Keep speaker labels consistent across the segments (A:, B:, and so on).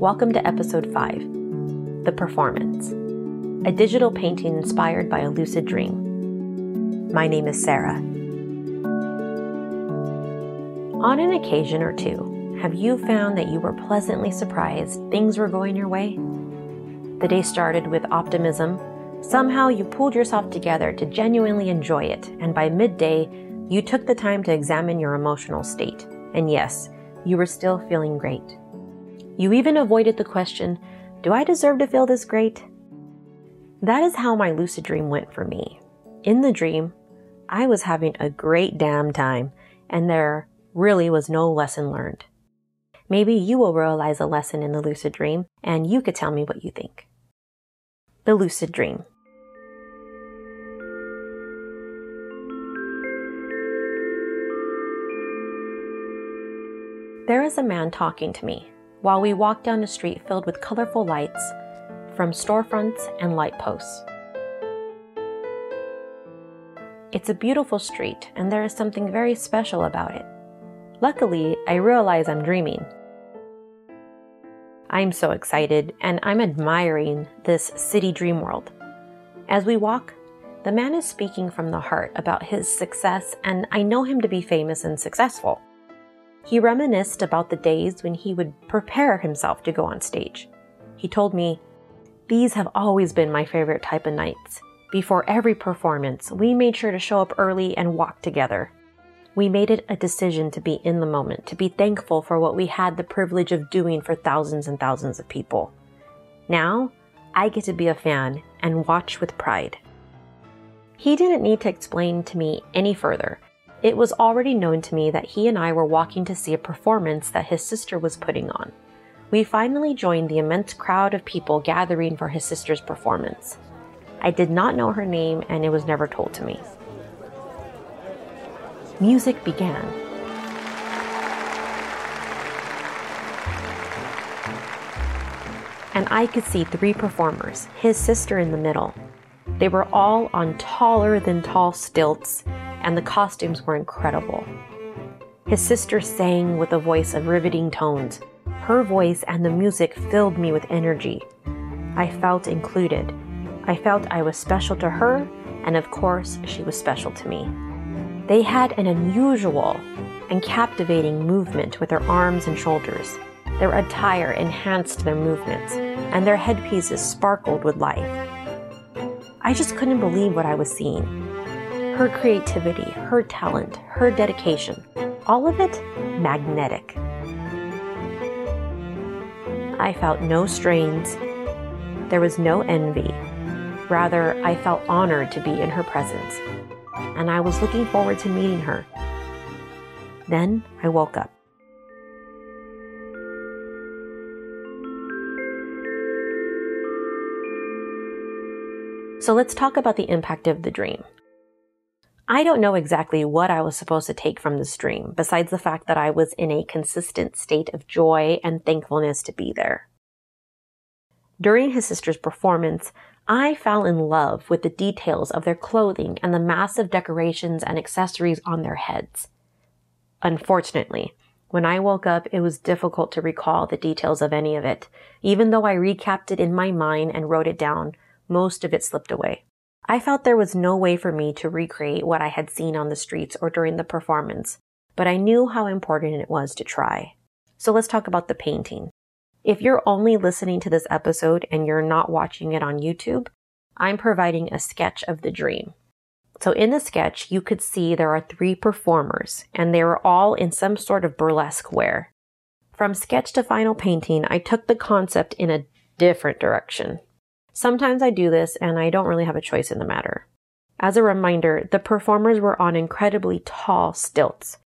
A: Welcome to episode 5 The Performance, a digital painting inspired by a lucid dream. My name is Sarah. On an occasion or two, have you found that you were pleasantly surprised things were going your way? The day started with optimism. Somehow you pulled yourself together to genuinely enjoy it, and by midday, you took the time to examine your emotional state. And yes, you were still feeling great. You even avoided the question, Do I deserve to feel this great? That is how my lucid dream went for me. In the dream, I was having a great damn time, and there really was no lesson learned. Maybe you will realize a lesson in the lucid dream, and you could tell me what you think. The lucid dream. There is a man talking to me while we walk down a street filled with colorful lights from storefronts and light posts. It's a beautiful street, and there is something very special about it. Luckily, I realize I'm dreaming. I'm so excited, and I'm admiring this city dream world. As we walk, the man is speaking from the heart about his success, and I know him to be famous and successful. He reminisced about the days when he would prepare himself to go on stage. He told me, These have always been my favorite type of nights. Before every performance, we made sure to show up early and walk together. We made it a decision to be in the moment, to be thankful for what we had the privilege of doing for thousands and thousands of people. Now, I get to be a fan and watch with pride. He didn't need to explain to me any further it was already known to me that he and I were walking to see a performance that his sister was putting on. We finally joined the immense crowd of people gathering for his sister's performance. I did not know her name and it was never told to me. Music began. And I could see three performers, his sister in the middle. They were all on taller than tall stilts and the costumes were incredible. His sister sang with a voice of riveting tones. Her voice and the music filled me with energy. I felt included. I felt I was special to her, and of course, she was special to me. They had an unusual and captivating movement with their arms and shoulders. Their attire enhanced their movements, and their headpieces sparkled with life. I just couldn't believe what I was seeing her creativity, her talent, her dedication, all of it magnetic. I felt no strains. There was no envy. Rather, I felt honored to be in her presence, and I was looking forward to meeting her. Then I woke up. So let's talk about the impact of the dream. I don't know exactly what I was supposed to take from this dream, besides the fact that I was in a consistent state of joy and thankfulness to be there. During his sister's performance, I fell in love with the details of their clothing and the massive decorations and accessories on their heads. Unfortunately, when I woke up, it was difficult to recall the details of any of it. Even though I recapped it in my mind and wrote it down, most of it slipped away. I felt there was no way for me to recreate what I had seen on the streets or during the performance, but I knew how important it was to try. So let's talk about the painting. If you're only listening to this episode and you're not watching it on YouTube, I'm providing a sketch of the dream. So in the sketch, you could see there are three performers and they were all in some sort of burlesque wear. From sketch to final painting, I took the concept in a different direction. Sometimes I do this and I don't really have a choice in the matter. As a reminder, the performers were on incredibly tall stilts,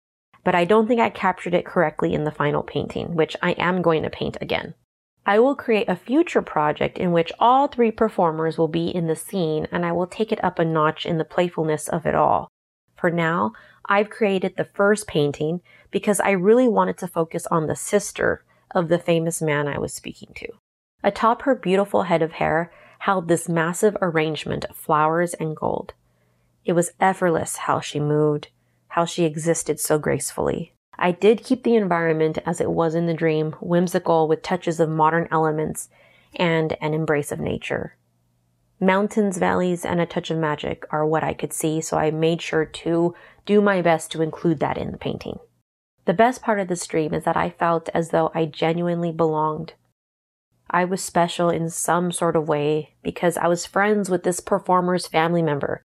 A: but I don't think I captured it correctly in the final painting, which I am going to paint again. I will create a future project in which all three performers will be in the scene and I will take it up a notch in the playfulness of it all. For now, I've created the first painting because I really wanted to focus on the sister of the famous man I was speaking to. Atop her beautiful head of hair held this massive arrangement of flowers and gold. It was effortless how she moved, how she existed so gracefully. I did keep the environment as it was in the dream, whimsical with touches of modern elements and an embrace of nature. Mountains, valleys, and a touch of magic are what I could see, so I made sure to do my best to include that in the painting. The best part of this dream is that I felt as though I genuinely belonged. I was special in some sort of way because I was friends with this performer's family member.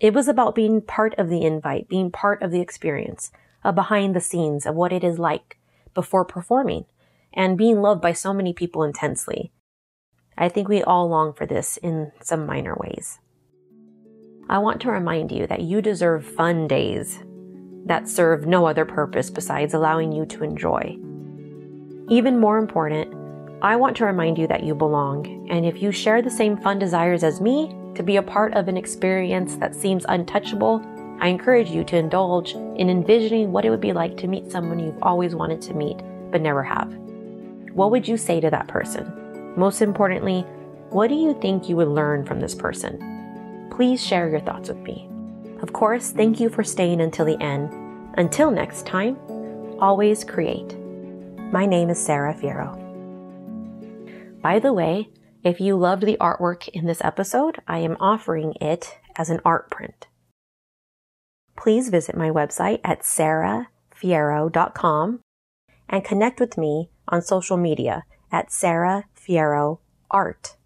A: It was about being part of the invite, being part of the experience, a behind the scenes of what it is like before performing, and being loved by so many people intensely. I think we all long for this in some minor ways. I want to remind you that you deserve fun days that serve no other purpose besides allowing you to enjoy. Even more important, I want to remind you that you belong, and if you share the same fun desires as me to be a part of an experience that seems untouchable, I encourage you to indulge in envisioning what it would be like to meet someone you've always wanted to meet but never have. What would you say to that person? Most importantly, what do you think you would learn from this person? Please share your thoughts with me. Of course, thank you for staying until the end. Until next time, always create. My name is Sarah Fierro. By the way, if you loved the artwork in this episode, I am offering it as an art print. Please visit my website at sarahfierro.com and connect with me on social media at Sarah Fierro Art.